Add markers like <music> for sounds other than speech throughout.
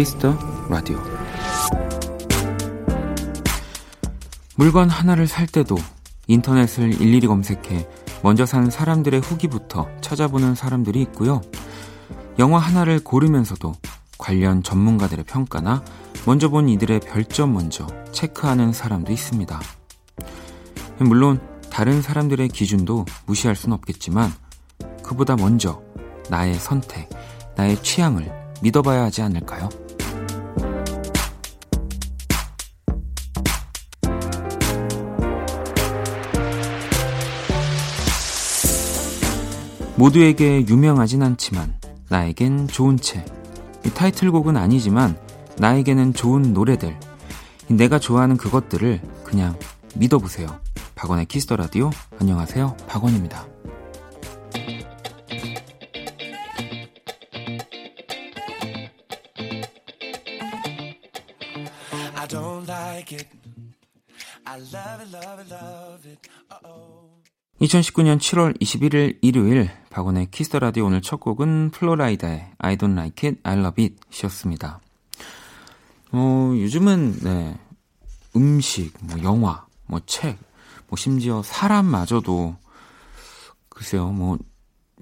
Kiss the Radio 물건 하나를 살 때도 인터넷을 일일이 검색해 먼저 산 사람들의 후기부터 찾아보는 사람들이 있고요. 영화 하나를 고르면서도 관련 전문가들의 평가나 먼저 본 이들의 별점 먼저 체크하는 사람도 있습니다. 물론 다른 사람들의 기준도 무시할 순 없겠지만 그보다 먼저 나의 선택, 나의 취향을 믿어봐야 하지 않을까요? 모두에게 유명하진 않지만 나에겐 좋은 채. 타이틀곡은 아니지만 나에게는 좋은 노래들. 내가 좋아하는 그것들을 그냥 믿어보세요. 박원의 Kiss the Radio. 안녕하세요. 박원입니다. 2019년 7월 21일 일요일 박원의 Kiss the Radio 오늘 첫 곡은 Flo Rida의 I don't like it, I love it 이었습니다. 어, 요즘은 네. 음식, 뭐 영화, 뭐 책, 뭐 심지어 사람마저도 글쎄요. 뭐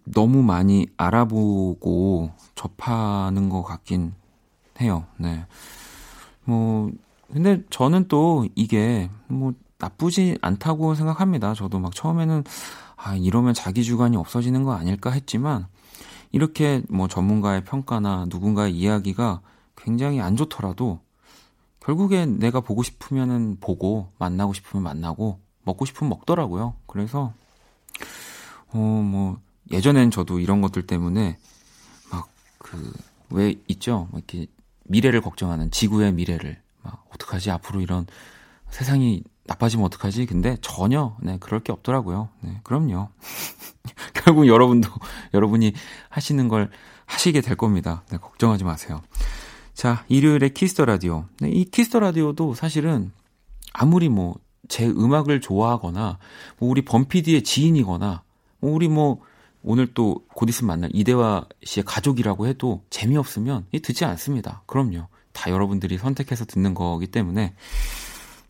너무 많이 알아보고 접하는 것 같긴 해요. 네. 뭐 근데 저는 또 이게 뭐 나쁘지 않다고 생각합니다. 저도 막 처음에는 아, 이러면 자기 주관이 없어지는 거 아닐까 했지만 이렇게 뭐 전문가의 평가나 누군가의 이야기가 굉장히 안 좋더라도 결국엔 내가 보고 싶으면은 보고 만나고 싶으면 만나고 먹고 싶으면 먹더라고요. 그래서 어 뭐 예전엔 저도 이런 것들 때문에 막 그 왜 있죠? 막 이렇게 미래를 걱정하는 지구의 미래를 막 어떡하지 앞으로 이런 세상이 나빠지면 어떡하지? 근데 전혀 네 그럴 게 없더라고요. 네 그럼요. <laughs> 결국 여러분도 여러분이 하시는 걸 하시게 될 겁니다. 네 걱정하지 마세요. 자 일요일에 Kiss the Radio. 네, 이 Kiss the Radio도 사실은 아무리 뭐 제 음악을 좋아하거나 뭐 우리 범피디의 지인이거나 뭐 우리 뭐 오늘 또 곧 있으면 만날 이대화 씨의 가족이라고 해도 재미없으면 이 듣지 않습니다. 그럼요. 다 여러분들이 선택해서 듣는 거기 때문에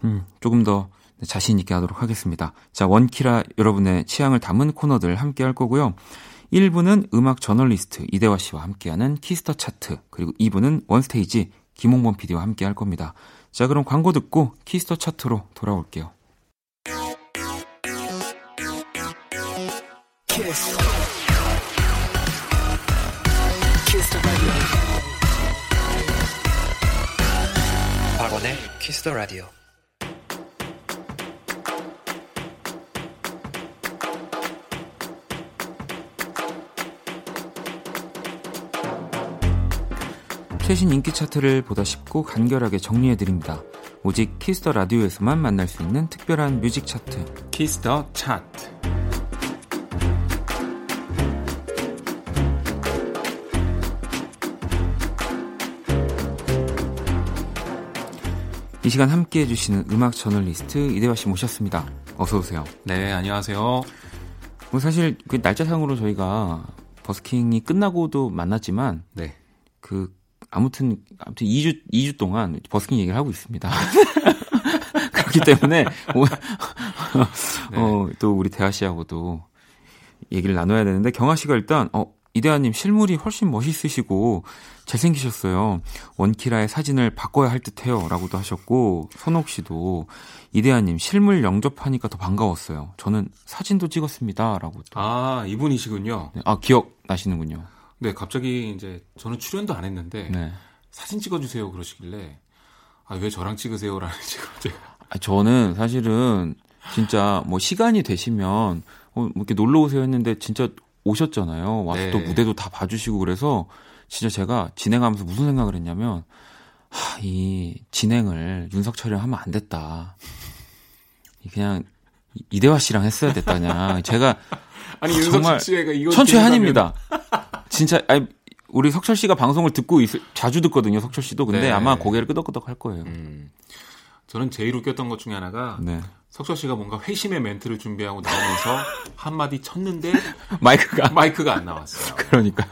음, 조금 더 자신 있게 하도록 하겠습니다. 자, 원키라 여러분의 취향을 담은 코너들 함께 할 거고요. 1부는 음악 저널리스트 이대화 씨와 함께하는 Kiss the Chart, 그리고 2부는 One Stage 김홍범 PD와 함께 할 겁니다. 자, 그럼 광고 듣고 Kiss the Chart로 돌아올게요. Kiss. Kiss 박원의 Kiss the Radio. 최신 인기 차트를 보다 쉽고 간결하게 정리해드립니다. 오직 Kiss the Radio에서만 만날 수 있는 특별한 뮤직 차트. Kiss the Chart. 이 시간 함께 해주시는 음악 저널리스트 이대화 씨 모셨습니다. 어서 오세요. 네, 안녕하세요. 뭐 사실 그 날짜상으로 저희가 버스킹이 끝나고도 만났지만 네. 그 아무튼 아무튼 2주 2주 동안 버스킹 얘기를 하고 있습니다. <laughs> 그렇기 때문에 뭐, <laughs> 네. 어, 또 우리 대하 씨하고도 얘기를 나눠야 되는데 경아 씨가 일단 어 이대하님 실물이 훨씬 멋있으시고 잘생기셨어요. 원키라의 사진을 바꿔야 할 듯해요. 라고도 하셨고, 손옥 씨도 이대하님 실물 영접하니까 더 반가웠어요. 저는 사진도 찍었습니다. 라고 또. 아, 이분이시군요. 네, 아, 기억 나시는군요. 네, 갑자기 이제 저는 출연도 안 했는데 네. 사진 찍어주세요 그러시길래 아, 왜 저랑 찍으세요라는 <laughs> 식으로 제가. 아, 저는 사실은 진짜 뭐 시간이 되시면 어, 뭐 이렇게 놀러 오세요 했는데 진짜 오셨잖아요. 와서 네. 또 무대도 다 봐주시고 그래서 진짜 제가 진행하면서 무슨 생각을 했냐면 하, 이 진행을 윤석철이랑 하면 안 됐다. 그냥 이대화 씨랑 했어야 됐다 그냥 제가 아니 정말 천추한입니다. 진짜 아니, 우리 석철 씨가 방송을 듣고 있을, 자주 듣거든요. 석철 씨도 근데 네. 아마 고개를 끄덕끄덕 할 거예요. 음. 저는 제일 웃겼던 것 중에 하나가 네. 석철 씨가 뭔가 회심의 멘트를 준비하고 나오면서 한 마디 쳤는데 <laughs> 마이크가 마이크가 안 나왔어요. <laughs> 그러니까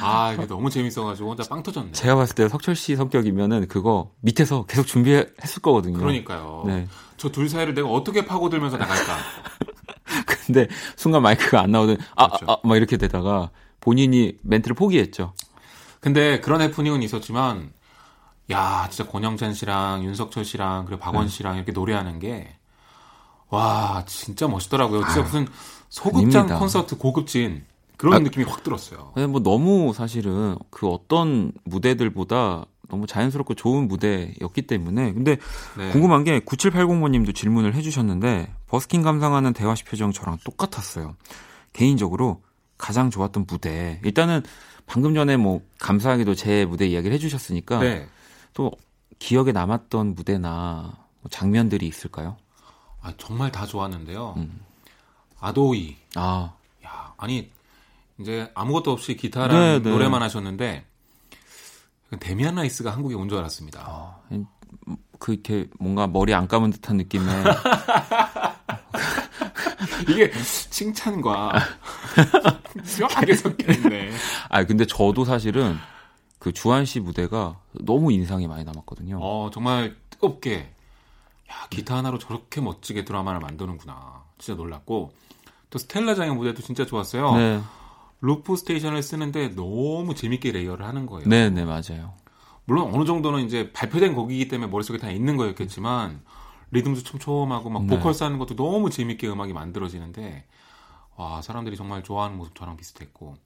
아 이게 너무 재밌어가지고 혼자 빵 터졌네. 제가 봤을 때 석철 씨 성격이면은 그거 밑에서 계속 준비했을 거거든요. 그러니까요. 네. 저 둘 사이를 내가 어떻게 파고들면서 나갈까. <laughs> 근데 순간 마이크가 안 나오던 아막 그렇죠. 아, 아, 이렇게 되다가 본인이 멘트를 포기했죠. 근데 그런 해프닝은 있었지만 야 진짜 권영찬 씨랑 윤석철 씨랑 그리고 박원 네. 씨랑 이렇게 노래하는 게 와 진짜 멋있더라고요. 진짜 무슨 소극장 아닙니다. 콘서트 고급진 그런 아, 느낌이 확 들었어요. 뭐 너무 사실은 그 어떤 무대들보다 너무 자연스럽고 좋은 무대였기 때문에 근데 네. 궁금한 게 9780번님도 질문을 해주셨는데 버스킹 감상하는 대화시 표정 저랑 똑같았어요. 개인적으로 가장 좋았던 무대 일단은 방금 전에 뭐 감사하게도 제 무대 이야기를 해주셨으니까 네. 또 기억에 남았던 무대나 뭐 장면들이 있을까요? 아 정말 다 좋았는데요. 음. 아도이. 아, 야 아니 이제 아무것도 없이 기타랑 네, 네. 노래만 하셨는데 데미안 라이스가 한국에 온 줄 알았습니다. 아, 그 이렇게 뭔가 머리 안 감은 듯한 느낌의 <laughs> 이게 칭찬과 묘하게 섞여 있네. 아 근데 저도 사실은 그 주한 씨 무대가 너무 인상이 많이 남았거든요. 어 정말 뜨겁게 야 기타 하나로 저렇게 멋지게 드라마를 만드는구나. 진짜 놀랐고 또 스텔라 장의 무대도 진짜 좋았어요. 네. loop station을 쓰는데 너무 재밌게 layer를 하는 거예요. 네, 네, 맞아요. 물론 어느 정도는 이제 발표된 곡이기 때문에 머릿속에 다 있는 거였겠지만 리듬도 촘촘하고 막 네. 보컬 쌓는 것도 너무 재밌게 음악이 만들어지는데 와 사람들이 정말 좋아하는 모습 저랑 비슷했고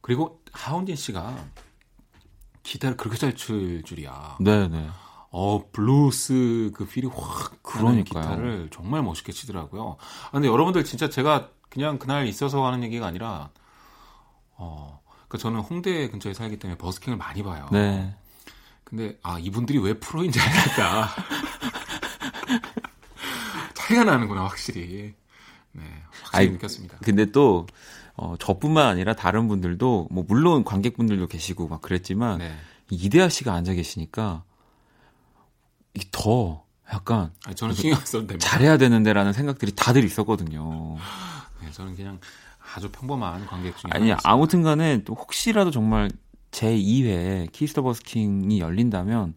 그리고 하운진 씨가 기타를 그렇게 잘 칠 줄이야. 네, 네. 어 블루스 그 feel이 확 그러니까 기타를 정말 멋있게 치더라고요. 아, 근데 여러분들 진짜 제가 그냥 그날 있어서 하는 얘기가 아니라 어, 그러니까 저는 홍대 근처에 살기 때문에 버스킹을 많이 봐요. 네. 근데 아 이분들이 왜 프로인지 알겠다. <laughs> 차이가 나는구나 확실히. 네, 확실히 아니, 느꼈습니다. 근데 또 어, 저뿐만 아니라 다른 분들도 뭐 물론 관객분들도 계시고 막 그랬지만 네. 이대하 씨가 앉아 계시니까 더 약간 아니, 저는 신경 써도 잘해야 되는데라는 생각들이 다들 있었거든요. 네, 저는 그냥 아주 평범한 관객 중에 아니 아무튼 간에 또 혹시라도 정말 제 2회 키스터 버스킹이 열린다면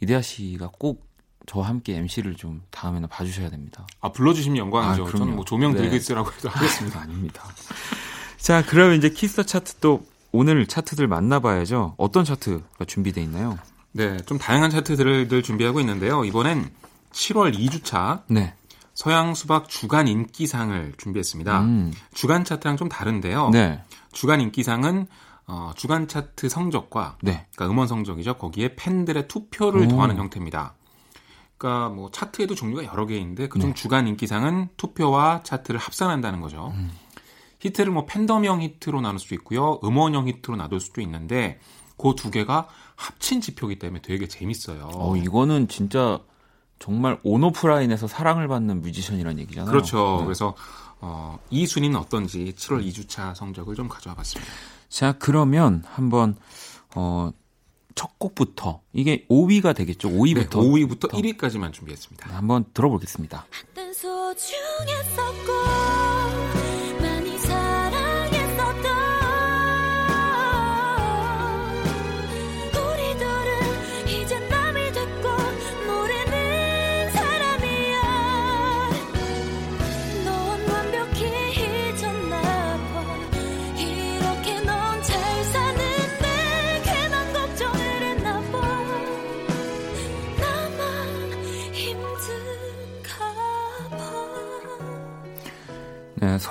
이대화 씨가 꼭 저와 함께 MC를 좀 다음에는 봐주셔야 됩니다. 아 불러주시면 영광이죠. 아, 저는 뭐 조명 네. 들고 있으라고 해도 하겠습니다. <laughs> 아닙니다. 자, 그러면 이제 키스터 차트 또 오늘 차트들 만나봐야죠. 어떤 차트가 준비되어 있나요? 네, 좀 다양한 차트들을 준비하고 있는데요. 이번엔 7월 2주차 네. 서양 수박 주간 인기상을 준비했습니다. 음. 주간 차트랑 좀 다른데요. 네. 주간 인기상은 어, 주간 차트 성적과 네. 그러니까 음원 성적이죠. 거기에 팬들의 투표를 오. 더하는 형태입니다. 그러니까 뭐 차트에도 종류가 여러 개 있는데 그중 네. 주간 인기상은 투표와 차트를 합산한다는 거죠. 음. 히트를 뭐 팬덤형 히트로 나눌 수 있고요. 음원형 히트로 나눌 수도 있는데 그 두 개가 합친 지표기 때문에 되게 재밌어요. 어, 이거는 진짜 정말 온오프라인에서 사랑을 받는 뮤지션이라는 얘기잖아요. 그렇죠. 네. 그래서 어, 이 순위는 어떤지 7월 2주차 성적을 좀 가져와 봤습니다. 자, 그러면 한번 어, 첫 곡부터 이게 5위가 되겠죠. 5위부터 네, 5위부터 1위까지만 준비했습니다. 네, 한번 들어보겠습니다.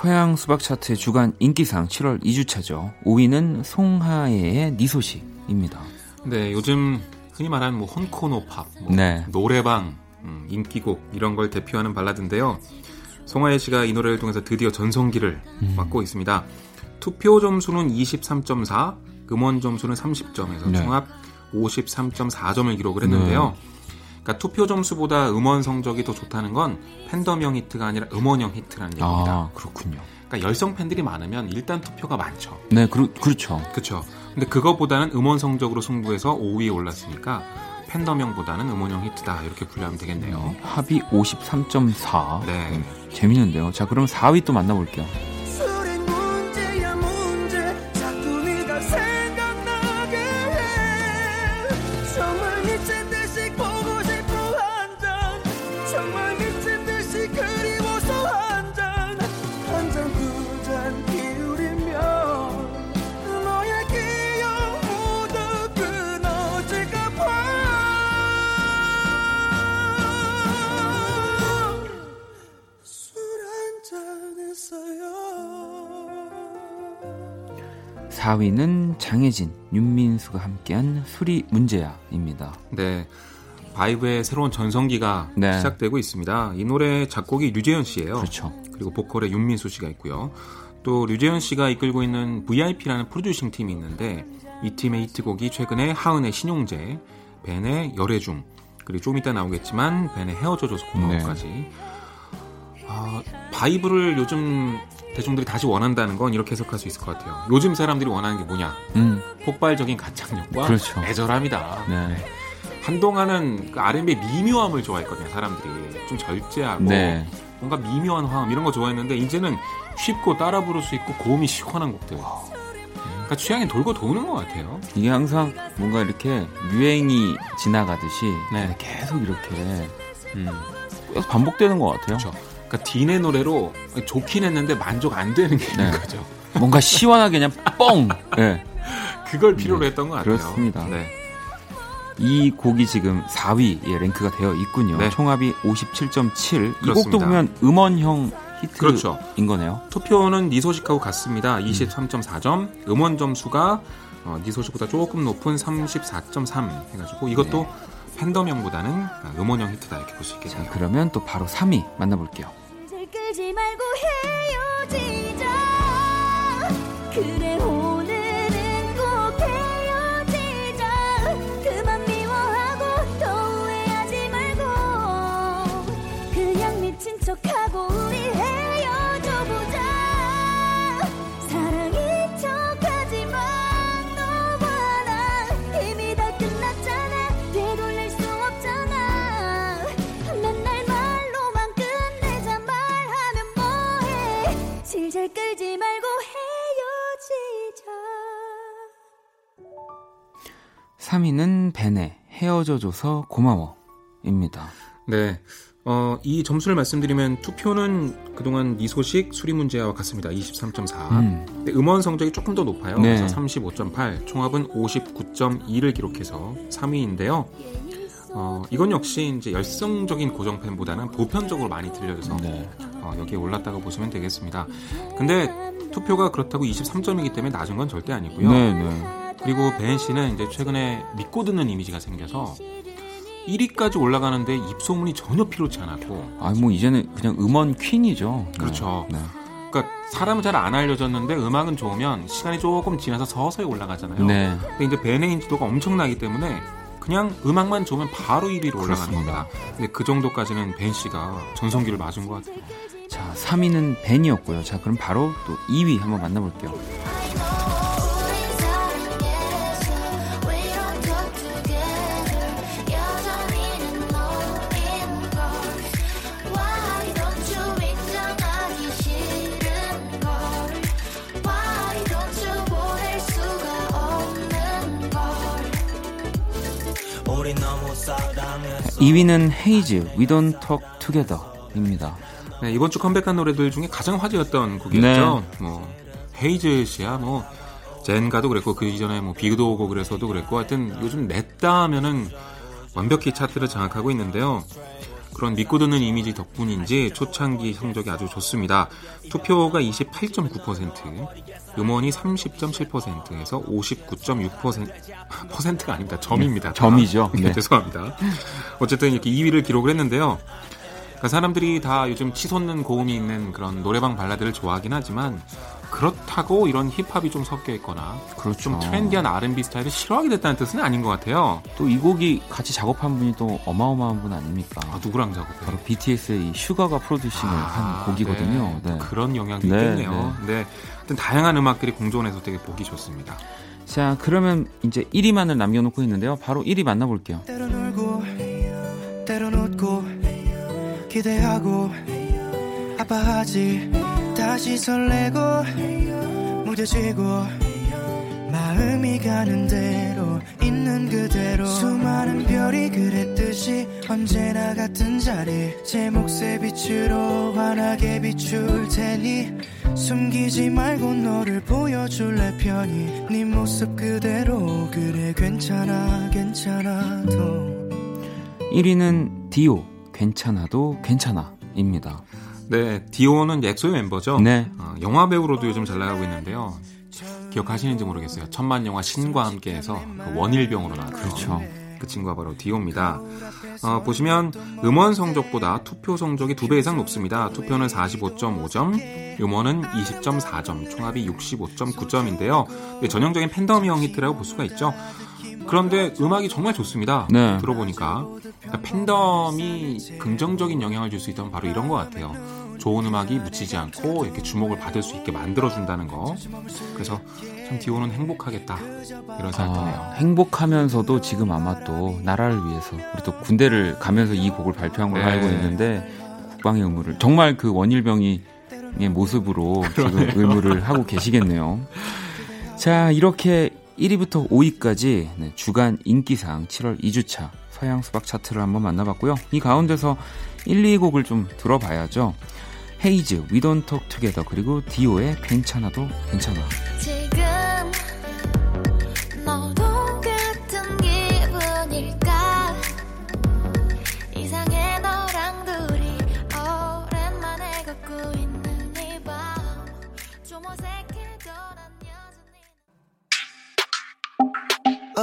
서양 수박 차트의 주간 인기상 7월 2주차죠. 5위는 송하예의 니 소식입니다. 네, 요즘 흔히 말하는 뭐 혼코노 팝, 뭐 네. 노래방, 음, 인기곡 이런 걸 대표하는 발라드인데요. 송하예 씨가 이 노래를 통해서 드디어 전성기를 음. 맞고 있습니다. 투표 점수는 23.4, 음원 점수는 30점에서 네. 총합 53.4점을 기록을 했는데요. 네. 그러니까 투표 점수보다 음원 성적이 더 좋다는 건 팬덤형 히트가 아니라 음원형 히트라는 얘기입니다. 아, 그렇군요. 그러니까 열성 팬들이 많으면 일단 투표가 많죠. 네, 그렇, 그렇죠. 그렇죠. 근데 그거보다는 음원 성적으로 승부해서 5위에 올랐으니까 팬덤형보다는 음원형 히트다 이렇게 분류하면 되겠네요. 네, 합이 53.4. 네. 음, 재밌는데요. 자, 그럼 4위 또 만나볼게요. 4위는 장혜진, 윤민수가 함께한 수리 문제야입니다. 네. 바이브의 새로운 전성기가 네. 시작되고 있습니다. 이 노래 작곡이 류재현 씨예요. 그렇죠. 그리고 보컬에 윤민수 씨가 있고요. 또 류재현 씨가 이끌고 있는 VIP라는 프로듀싱 팀이 있는데 이 팀의 히트곡이 최근에 하은의 신용재, 벤의 열애중, 그리고 좀 이따 나오겠지만 벤의 헤어져줘서 고마워까지 네. 아, 바이브를 요즘 대중들이 다시 원한다는 건 이렇게 해석할 수 있을 것 같아요. 요즘 사람들이 원하는 게 뭐냐? 음. 폭발적인 가창력과 그렇죠. 애절함이다. 네. 네. 한동안은 그 R&B의 미묘함을 좋아했거든요, 사람들이. 좀 절제하고 네. 뭔가 미묘한 화음 이런 거 좋아했는데 이제는 쉽고 따라 부를 수 있고 고음이 시원한 곡들. 그러니까 취향이 돌고 도는 것 같아요. 이게 항상 뭔가 이렇게 유행이 지나가듯이 네. 계속 이렇게 음. 반복되는 것 같아요. 그렇죠. 그러니까 딘의 노래로 좋긴 했는데 만족 안 되는 게 있는 네. 거죠. 뭔가 시원하게 그냥 뻥. 네. 그걸 필요로 네. 했던 것 같아요. 그렇습니다. 네. 이 곡이 지금 4위에 랭크가 되어 있군요. 네. 총합이 57.7. 이 곡도 보면 음원형 히트인 그렇죠. 거네요. 투표는 니 소식하고 같습니다. 23.4점. 음원 점수가 어, 니 소식보다 조금 높은 34.3 해가지고 이것도 네. 팬덤형보다는 음원형 히트다 이렇게 볼 수 있겠네요. 자, 그러면 또 바로 3위 만나볼게요. 끌지 말고 헤어지자. 그래 3위는 벤의 헤어져줘서 고마워입니다. 네. 어, 이 점수를 말씀드리면 투표는 그동안 이 소식 수리 문제와 같습니다. 23.4. 음. 음원 성적이 조금 더 높아요. 네. 그래서 35.8. 총합은 59.2를 기록해서 3위인데요. 어, 이건 역시 이제 열성적인 고정팬보다는 보편적으로 많이 들려져서 네. 어, 여기에 올랐다고 보시면 되겠습니다. 근데 투표가 그렇다고 23점이기 때문에 낮은 건 절대 아니고요. 네, 네. 그리고 벤 씨는 이제 최근에 믿고 듣는 이미지가 생겨서 1위까지 올라가는데 입소문이 전혀 필요치 않았고. 아, 뭐 이제는 그냥 음원 퀸이죠. 그렇죠. 네. 그러니까 사람은 잘 안 알려졌는데 음악은 좋으면 시간이 조금 지나서 서서히 올라가잖아요. 네. 근데 이제 벤의 인지도가 엄청나기 때문에 그냥 음악만 좋으면 바로 1위로 올라가는 겁니다. 근데 그 정도까지는 벤 씨가 전성기를 맞은 것 같아요. 자, 3위는 벤이었고요. 자, 그럼 바로 또 2위 한번 만나볼게요. 2위는 헤이즈 We Don't Talk Together입니다. 네, 이번 주 컴백한 노래들 중에 가장 화제였던 곡이었죠. 네. 뭐 헤이즈 씨야 뭐 젠가도 그랬고 그 이전에 뭐 비도 오고 그래서도 그랬고 하여튼 요즘 냈다 하면은 완벽히 차트를 장악하고 있는데요. 그런 믿고 듣는 이미지 덕분인지 초창기 성적이 아주 좋습니다. 투표가 28.9%, 음원이 30.7%에서 59.6% <laughs> 퍼센트가 아닙니다. 점입니다. 네, 점이죠. 네. 네. 죄송합니다. 어쨌든 이렇게 2위를 기록을 했는데요. 그러니까 사람들이 다 요즘 치솟는 고음이 있는 그런 노래방 발라드를 좋아하긴 하지만 그렇다고 이런 힙합이 좀 섞여 있거나 그렇죠. 좀 trendy한 R&B 스타일을 싫어하게 됐다는 뜻은 아닌 것 같아요. 또 이 곡이 같이 작업한 분이 또 어마어마한 분 아닙니까? 아, 누구랑 작업해? 바로 BTS의 이 슈가가 producing을 아, 한 곡이거든요. 네. 네. 그런 영향도 네, 있겠네요. 네. 네. 다양한 음악들이 공존해서 되게 보기 좋습니다. 자, 그러면 이제 1위만을 남겨놓고 있는데요. 바로 1위 만나볼게요. 때로 놀고, 때로 웃고, 기대하고, 아파하지. 다시 설레고 무뎌지고 마음이 가는 대로 있는 그대로. 수많은 별이 그랬듯이 언제나 같은 자리. 제 몫의 빛으로 환하게 비출 테니 숨기지 말고 너를 보여줄래 편히. 네 모습 그대로. 그래 괜찮아 괜찮아도. 1위는 디오 괜찮아도 괜찮아입니다. 네, 디오는 엑소의 멤버죠. 네. 어, 영화 배우로도 요즘 잘 나가고 있는데요. 기억하시는지 모르겠어요. 천만 영화 신과 함께해서 그 원일병으로 나왔던 그렇죠. 그 친구가 바로 디오입니다. 어, 보시면 음원 성적보다 투표 성적이 두 배 이상 높습니다. 투표는 45.5점, 음원은 20.4점, 총합이 65.9점인데요. 전형적인 팬덤형 히트라고 볼 수가 있죠. 그런데 음악이 정말 좋습니다. 네. 들어보니까 그러니까 팬덤이 긍정적인 영향을 줄 수 있다면 바로 이런 것 같아요. 좋은 음악이 묻히지 않고 이렇게 주목을 받을 수 있게 만들어준다는 거. 그래서 참 디오는 행복하겠다 이런 생각드네요. 아, 행복하면서도 지금 아마 또 나라를 위해서 우리 또 군대를 가면서 이 곡을 발표한 걸 네. 알고 있는데 국방의 의무를 정말 그 원일병이 모습으로 지금 <laughs> 의무를 하고 계시겠네요. 자 이렇게 1위부터 5위까지 네, 주간 인기상 7월 2주차 서양 수박 차트를 한번 만나봤고요. 이 가운데서 1, 2 곡을 좀 들어봐야죠. 헤이즈, Talk Together 그리고 디오의 괜찮아도 괜찮아.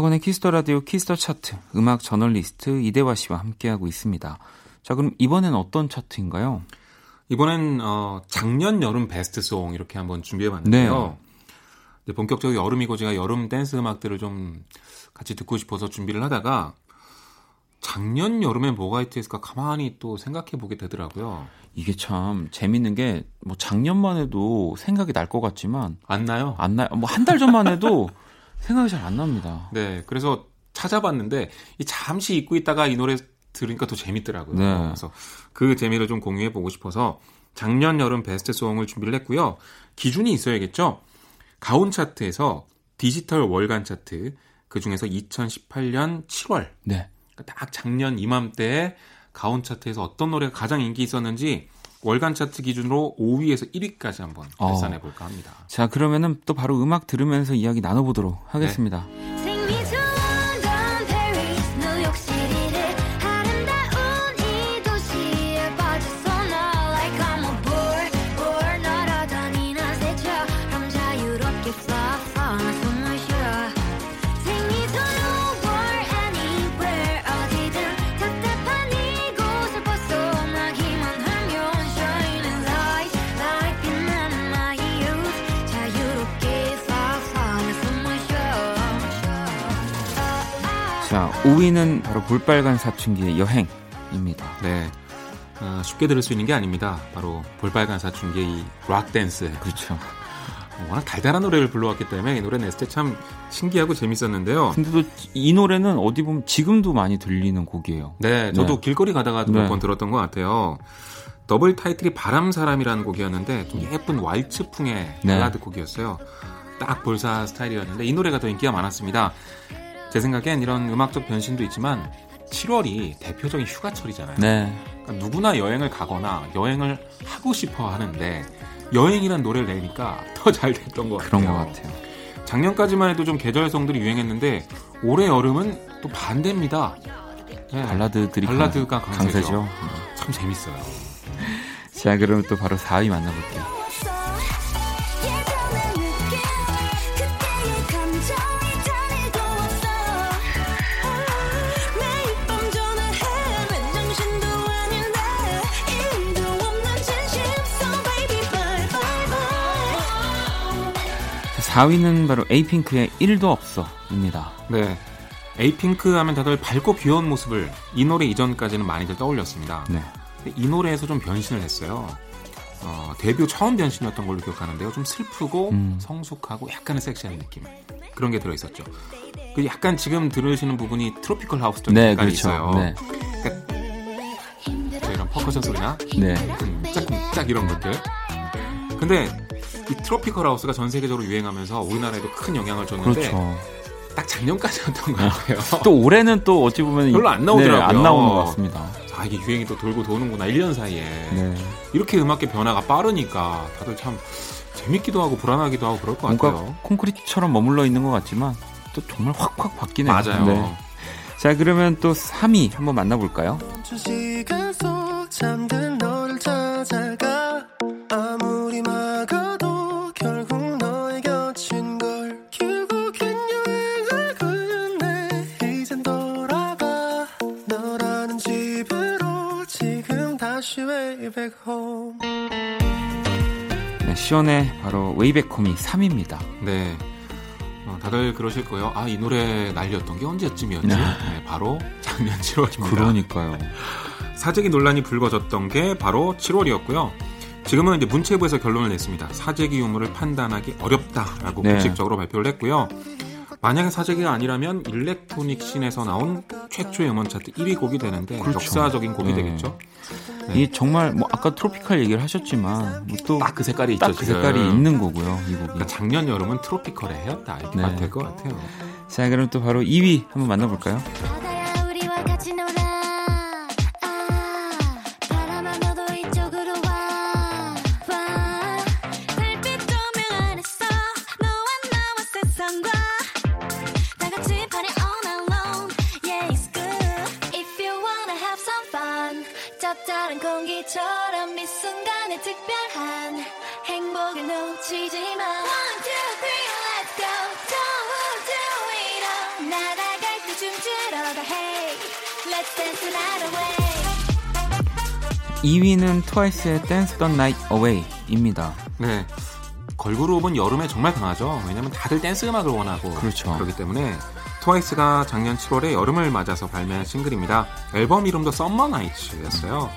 학원의 키스터 라디오 키스터 차트 음악 저널리스트 이대화 씨와 함께하고 있습니다. 자, 그럼 이번엔 어떤 차트인가요? 이번엔 어, 작년 여름 best song 이렇게 한번 준비해봤는데요. 네. 본격적으로 여름이고 제가 여름 댄스 음악들을 좀 같이 듣고 싶어서 준비를 하다가 작년 여름에 뭐가 있을까 가만히 또 생각해 보게 되더라고요. 이게 참 재밌는 게 뭐 작년만 해도 생각이 날 것 같지만 안 나요? 안 나요. 뭐 한 달 전만 해도 <laughs> 생각이 잘 안 납니다. 네, 그래서 찾아봤는데 이 잠시 잊고 있다가 이 노래 들으니까 더 재밌더라고요. 네. 그래서 그 재미를 좀 공유해 보고 싶어서 작년 여름 베스트 송을 준비를 했고요. 기준이 있어야겠죠. 가온 차트에서 디지털 월간 차트 그 중에서 2018년 7월 네. 그러니까 딱 작년 이맘때 가온 차트에서 어떤 노래가 가장 인기 있었는지 월간 차트 기준으로 5위에서 1위까지 한번 계산해 어. 볼까 합니다. 자, 그러면은 또 바로 음악 들으면서 이야기 나눠 보도록 하겠습니다. 네. 5위는 바로 볼빨간 사춘기의 여행입니다. 네. 어, 쉽게 들을 수 있는 게 아닙니다. 바로 볼빨간 사춘기의 이 락댄스. 그렇죠. 워낙 달달한 노래를 불러왔기 때문에 이 노래 냈을 때 참 신기하고 재밌었는데요. 근데도 이 노래는 어디 보면 지금도 많이 들리는 곡이에요. 네, 저도 네. 길거리 가다가 네. 몇번 들었던 것 같아요. 더블 타이틀이 바람사람이라는 곡이었는데 좀 예쁜 왈츠풍의 네. 발라드 곡이었어요. 딱 볼사 스타일이었는데 이 노래가 더 인기가 많았습니다. 제 생각엔 이런 음악적 변신도 있지만 7월이 대표적인 휴가철이잖아요. 네. 그러니까 누구나 여행을 가거나 여행을 하고 싶어 하는데 여행이란 노래를 내니까 더 잘 됐던 것 같아요. 그런 것 같아요. 작년까지만 해도 좀 계절성들이 유행했는데 올해 여름은 또 반대입니다. 네. 발라드들이 발라드가 강세죠. 강세죠. 참 재밌어요. 자, 그럼 또 바로 4위 만나볼게요. 4위는 바로 에이핑크의 1도 없어입니다. 네. 에이핑크 하면 다들 밝고 귀여운 모습을 이 노래 이전까지는 많이들 떠올렸습니다. 네. 이 노래에서 좀 변신을 했어요. 어, 데뷔 처음 변신이었던 걸로 기억하는데요. 좀 슬프고 음. 성숙하고 약간의 섹시한 느낌 그런 게 들어 있었죠. 그 약간 지금 들으시는 부분이 tropical house 쪽 네, 그렇죠. 있어요. 네. 그러니까 이런 퍼커션 소리나 네. 음, 짝짝 이런 것들. 근데 이 tropical house가 전 세계적으로 유행하면서 우리나라에도 큰 영향을 줬는데 그렇죠. 딱 작년까지였던 것 같아요. <laughs> 또 올해는 또 어찌 보면 별로 안 나오더라고요. 네, 안 나오는 것 같습니다. 아 이게 유행이 또 돌고 도는구나 1년 사이에 네. 이렇게 음악계 변화가 빠르니까 다들 참 재밌기도 하고 불안하기도 하고 그럴 것 같아요. 콘크리트처럼 머물러 있는 것 같지만 또 정말 확확 바뀌네요. 맞아요. 네. 자 그러면 또 3위 한번 만나볼까요? 네, 숀의 바로 Way Back Home이 3위입니다. 네. 어, 다들 그러실 거예요. 아, 이 노래 날렸던 게 언제쯤이었지? 네. 네, 바로 작년 <laughs> 7월입니다. 그러니까요. <laughs> 사재기 논란이 불거졌던 게 바로 7월이었고요. 지금은 이제 문체부에서 결론을 냈습니다. 사재기 유무를 판단하기 어렵다라고 네. 공식적으로 발표를 했고요. 만약에 사재기가 아니라면 electronic scene에서 나온 최초의 음원 차트 1위 곡이 되는데 그렇죠. 역사적인 곡이 네. 되겠죠. 네. 이 정말 뭐 아까 트로피칼 얘기를 하셨지만 뭐 또딱 그 색깔이 있죠. 그 색깔이 있는 거고요. 이 곡이. 그러니까 작년 여름은 트로피컬의 해였다 이렇게 네. 될것 같아요. 자 그럼 또 바로 2위 한번 만나볼까요? 놓치지 마 One, two, three, let's go Don't do it all 날아갈 때 춤추러 가 Hey, let's dance the night away 2위는 트와이스의 Dance the Night Away입니다. 네. 걸그룹은 여름에 정말 강하죠. 왜냐면 다들 댄스 음악을 원하고 그렇죠. 그렇기 때문에 트와이스가 작년 7월에 여름을 맞아서 발매한 싱글입니다. 앨범 이름도 Summer Nights였어요.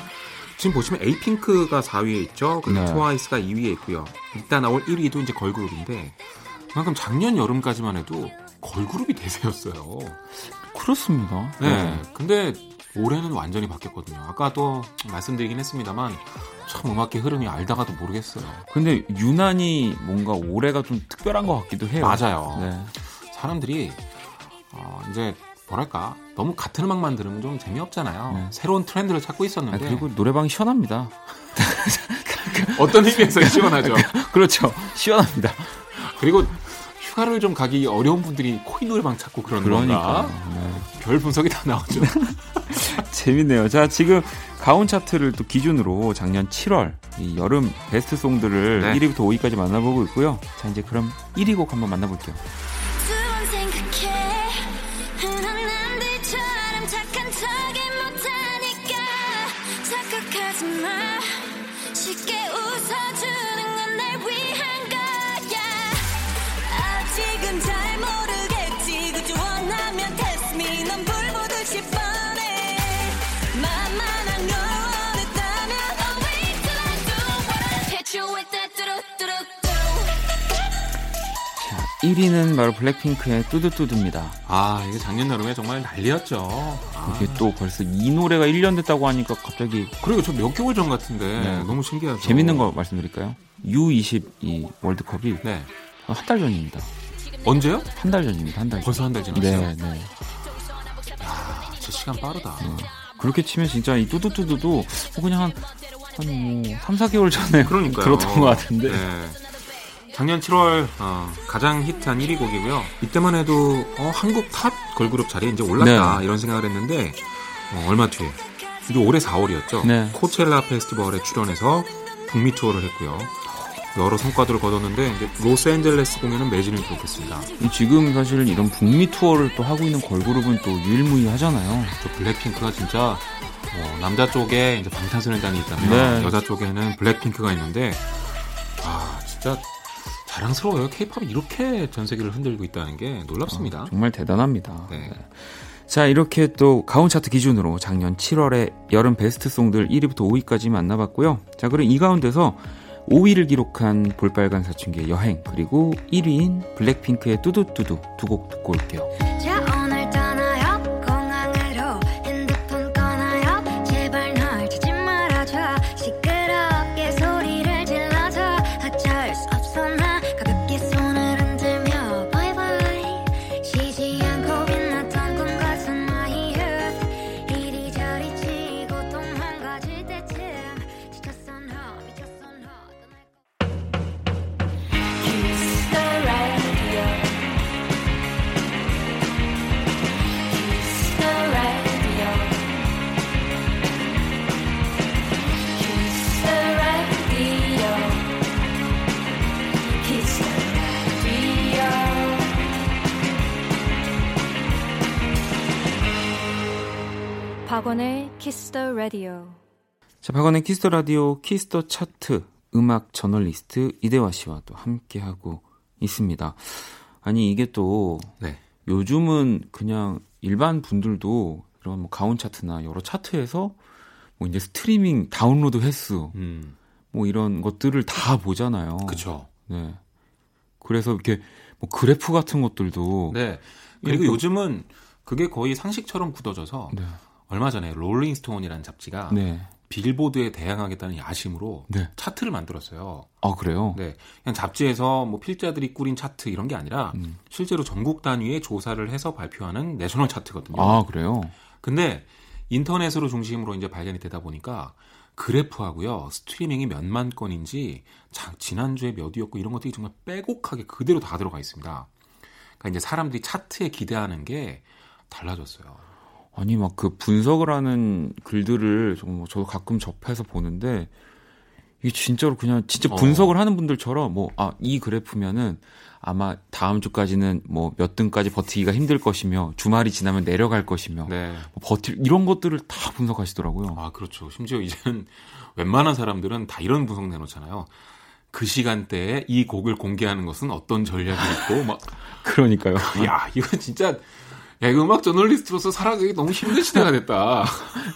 지금 보시면 에이핑크가 4위에 있죠. 그리고 네. 트와이스가 2위에 있고요. 이따 나올 1위도 이제 걸그룹인데 그만큼 작년 여름까지만 해도 걸그룹이 대세였어요. 그렇습니다. 네. 네. 근데 올해는 완전히 바뀌었거든요. 아까도 말씀드리긴 했습니다만 참 음악계 흐름이 알다가도 모르겠어요. 근데 유난히 뭔가 올해가 좀 특별한 것 같기도 해요. 맞아요. 네. 사람들이 어, 이제 뭐랄까 너무 같은 음악만 들으면 좀 재미없잖아요. 네. 새로운 트렌드를 찾고 있었는데 아, 그리고 노래방이 시원합니다. <laughs> 어떤 의미에서 시원하죠. <laughs> 그렇죠. 시원합니다. 그리고 휴가를 좀 가기 어려운 분들이 코인 노래방 찾고 그러는 그러니까. 네. 별 분석이 다 나오죠. <laughs> 재밌네요. 자, 지금 가온 차트를 또 기준으로 작년 7월 이 여름 베스트 송들을 네. 1위부터 5위까지 만나보고 있고요. 자, 이제 그럼 1위 곡 한번 만나볼게요. 1위는 바로 블랙핑크의 뚜두뚜두입니다. 아, 이게 작년 여름에 정말 난리였죠. 아. 또 벌써 이 노래가 1년 됐다고 하니까 갑자기. 그리고 저 몇 개월 전 같은데 네. 너무 신기하죠. 재밌는 거 말씀드릴까요? U22 월드컵이 네. 한 달 전입니다. 언제요? 한 달 전입니다. 한 달. 전. 벌써 한달 지났어요. 네, 네. 야, 저 시간 빠르다. 네. 그렇게 치면 진짜 이 뚜두뚜두도 뭐 그냥 한, 한 뭐 3, 4개월 전에 그러니까요. <laughs> 들었던 것 같은데. 네. 작년 7월 어, 가장 히트한 1위 곡이고요. 이때만 해도 어, 한국 top 걸그룹 자리에 이제 올랐다 네. 이런 생각을 했는데 어, 얼마 뒤에 이게 올해 4월이었죠. 네. 코첼라 페스티벌에 출연해서 북미 투어를 했고요. 여러 성과들을 거뒀는데 이제 로스앤젤레스 공연은 매진을 기록했습니다. 지금 사실 이런 북미 투어를 또 하고 있는 걸그룹은 또 유일무이하잖아요. 또 블랙핑크가 진짜 어, 남자 쪽에 이제 방탄소년단이 있다면 네. 여자 쪽에는 블랙핑크가 있는데 아 진짜 자랑스러워요. 케이팝이 이렇게 전 세계를 흔들고 있다는 게 놀랍습니다. 어, 정말 대단합니다. 네. 네. 자, 이렇게 또 가온 차트 기준으로 작년 7월에 여름 베스트 송들 1위부터 5위까지 만나봤고요. 자, 그럼 이 가운데서 5위를 기록한 볼빨간 사춘기의 여행 그리고 1위인 블랙핑크의 뚜두뚜두 두 곡 듣고 올게요. 키스터 라디오. 자, 박원의 키스 더 라디오 키스 더 차트 음악 저널리스트 이대화 씨와 또 함께 하고 있습니다. 아니 이게 또 네. 요즘은 그냥 일반 분들도 이런 뭐 가온 차트나 여러 차트에서 뭐 이제 스트리밍 다운로드 횟수 음. 뭐 이런 것들을 다 보잖아요. 그렇죠. 네. 그래서 이렇게 뭐 그래프 같은 것들도 네. 그리고 요즘은 그게 거의 상식처럼 굳어져서 네. 얼마 전에 롤링스톤이라는 잡지가 네. 빌보드에 대항하겠다는 야심으로 네. 차트를 만들었어요. 아 그래요? 네, 그냥 잡지에서 뭐 필자들이 꾸린 차트 이런 게 아니라 음. 실제로 전국 단위의 조사를 해서 발표하는 national 차트거든요. 아 그래요? 근데 인터넷으로 중심으로 이제 발견이 되다 보니까 그래프하고요 스트리밍이 몇만 건인지 자, 지난 주에 몇 위였고 이런 것들이 정말 빼곡하게 그대로 다 들어가 있습니다. 그러니까 이제 사람들이 차트에 기대하는 게 달라졌어요. 아니 막 그 분석을 하는 글들을 뭐 저도 가끔 접해서 보는데 이게 진짜로 그냥 진짜 어. 분석을 어. 하는 분들처럼 뭐 아 이 그래프면은 아마 다음 주까지는 뭐 몇 등까지 버티기가 힘들 것이며 주말이 지나면 내려갈 것이며 네. 뭐 버틸 이런 것들을 다 분석하시더라고요. 아 그렇죠. 심지어 이제는 웬만한 사람들은 다 이런 분석 내놓잖아요. 그 시간대에 이 곡을 공개하는 것은 어떤 전략이 있고 막 <laughs> 그러니까요. 야 이건 진짜 야, 이거 음악 저널리스트로서 살아가기 너무 힘든 시대가 됐다.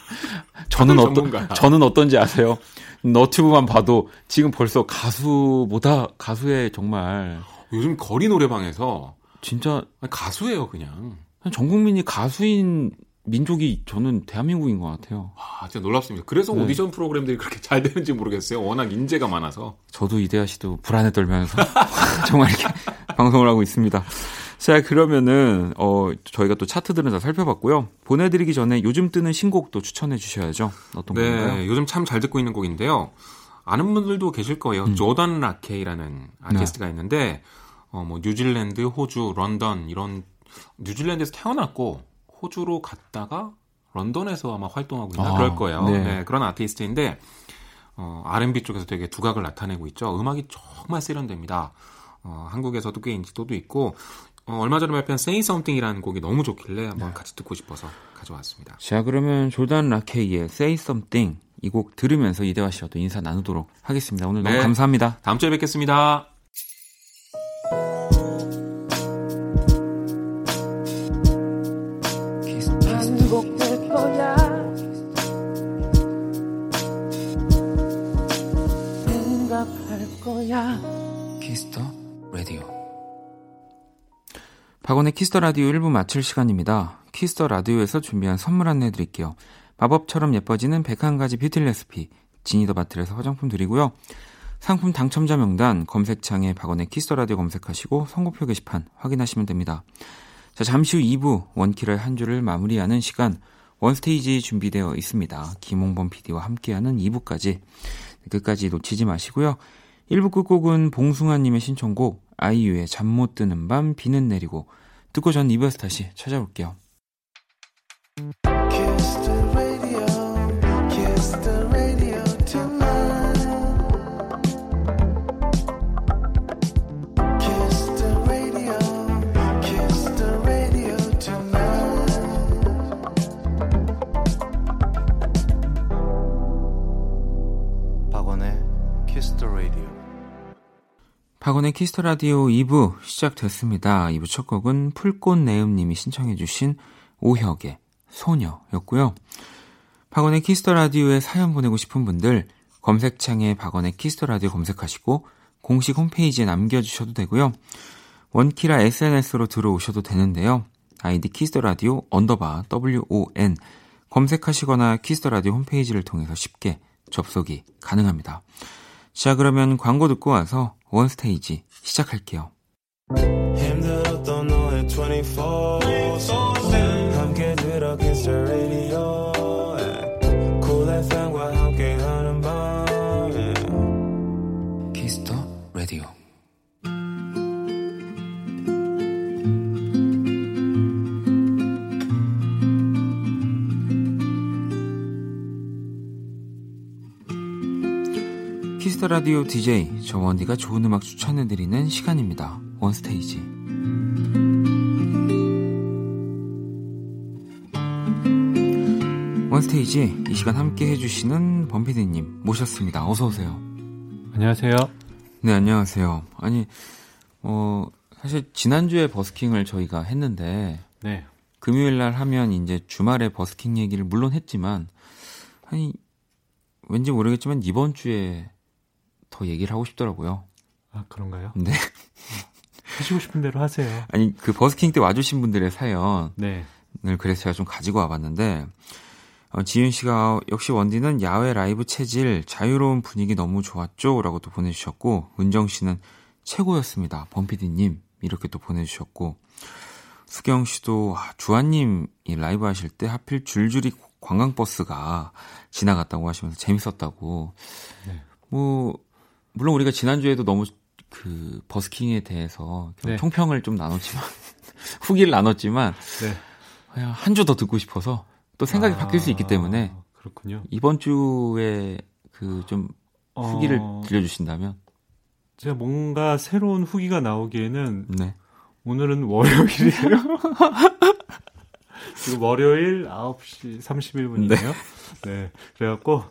<laughs> 저는 어떤 저는 어떤지 아세요? 너튜브만 봐도 지금 벌써 가수보다 가수의 정말 요즘 거리 노래방에서 진짜 가수예요, 그냥. 전 국민이 가수인 민족이 저는 대한민국인 것 같아요. 아, 진짜 놀랍습니다. 그래서 네. 오디션 프로그램들이 그렇게 잘 되는지 모르겠어요. 워낙 인재가 많아서. 저도 이대하 씨도 불안에 떨면서 <laughs> 정말 이렇게 방송을 하고 있습니다. 자, 그러면은, 어, 저희가 또 차트들은 다 살펴봤고요. 보내드리기 전에 요즘 뜨는 신곡도 추천해 주셔야죠. 어떤 네, 건가요? 요즘 참 잘 듣고 있는 곡인데요. 아는 분들도 계실 거예요. 음. 조던 라케이라는 아티스트가 네. 있는데, 어, 뭐, 뉴질랜드, 호주, 런던, 이런, 뉴질랜드에서 태어났고, 호주로 갔다가, 런던에서 아마 활동하고 있나? 아, 그럴 거예요. 네. 네, 그런 아티스트인데, 어, R&B 쪽에서 되게 두각을 나타내고 있죠. 음악이 정말 세련됩니다. 어, 한국에서도 꽤 인지도도 있고 어, 얼마 전에 발표한 Say Something이라는 곡이 너무 좋길래 한번 같이 듣고 싶어서 가져왔습니다. 자, 그러면 졸단 라케이의 Say Something 이 곡 들으면서 이대화 씨와 또 인사 나누도록 하겠습니다. 오늘 네. 너무 감사합니다. 다음 주에 뵙겠습니다. 박원의 키스 더 라디오 1부 마칠 시간입니다. 키스 더 라디오에서 준비한 선물 안내 드릴게요. 마법처럼 예뻐지는 101가지 뷰티 레시피 지니 더 바틀에서 화장품 드리고요. 상품 당첨자 명단 검색창에 박원의 키스 더 라디오 검색하시고 선곡표 게시판 확인하시면 됩니다. 자, 잠시 후 2부 원키라의 한 주를 마무리하는 시간 원스테이지 준비되어 있습니다. 김홍범 PD와 함께하는 2부까지 끝까지 놓치지 마시고요. 1부 끝곡은 봉숭아님의 신청곡 아이유의 잠 못 드는 밤 비는 내리고 듣고 전 2부에서 다시 찾아올게요. 박원의 키스 더 라디오 2부 시작됐습니다. 2부 첫 곡은 풀꽃내음님이 신청해주신 오혁의 소녀였고요. 박원의 키스 더 라디오에 사연 보내고 싶은 분들 검색창에 박원의 키스 더 라디오 검색하시고 공식 홈페이지에 남겨주셔도 되고요. 원키라 SNS로 들어오셔도 되는데요. 아이디 키스 더 라디오 언더바 WON 검색하시거나 키스 더 라디오 홈페이지를 통해서 쉽게 접속이 가능합니다. 자, 그러면 광고 듣고 와서 원스테이지 시작할게요. 힘들었던 너의 24, 24. 키스 더 라디오 DJ 저 원디가 좋은 음악 추천해 드리는 시간입니다. 원스테이지. 원스테이지 이 시간 함께 해주시는 범피디님 모셨습니다. 어서 오세요. 안녕하세요. 네 안녕하세요. 아니 어 사실 지난주에 버스킹을 저희가 했는데 네. 금요일 날 하면 이제 주말에 버스킹 얘기를 물론 했지만 아니 왠지 모르겠지만 이번 주에 더 얘기를 하고 싶더라고요. 아, 그런가요? 네. 하시고 싶은 대로 하세요. 아니, 그 버스킹 때 와주신 분들의 사연. 네. 을 그래서 제가 좀 가지고 와봤는데, 어, 지윤 씨가 역시 원디는 야외 라이브 체질, 자유로운 분위기 너무 좋았죠? 라고 또 보내주셨고, 은정 씨는 최고였습니다. 범피디님. 이렇게 또 보내주셨고, 수경 씨도, 아, 주한님 이 라이브 하실 때 하필 줄줄이 관광버스가 지나갔다고 하시면서 재밌었다고. 네. 뭐, 물론 우리가 지난주에도 너무 그 버스킹에 대해서 네. 총평을 좀 나눴지만 <laughs> 후기를 나눴지만 네. 그냥 한주 더 듣고 싶어서 또 생각이 아, 바뀔 수 있기 때문에 그렇군요. 이번 주에 그 좀 후기를 어... 들려주신다면 제가 뭔가 새로운 후기가 나오기에는 네. 오늘은 월요일이에요. <laughs> 지금 월요일 9시 31분이네요. 네. 네. 그래갖고,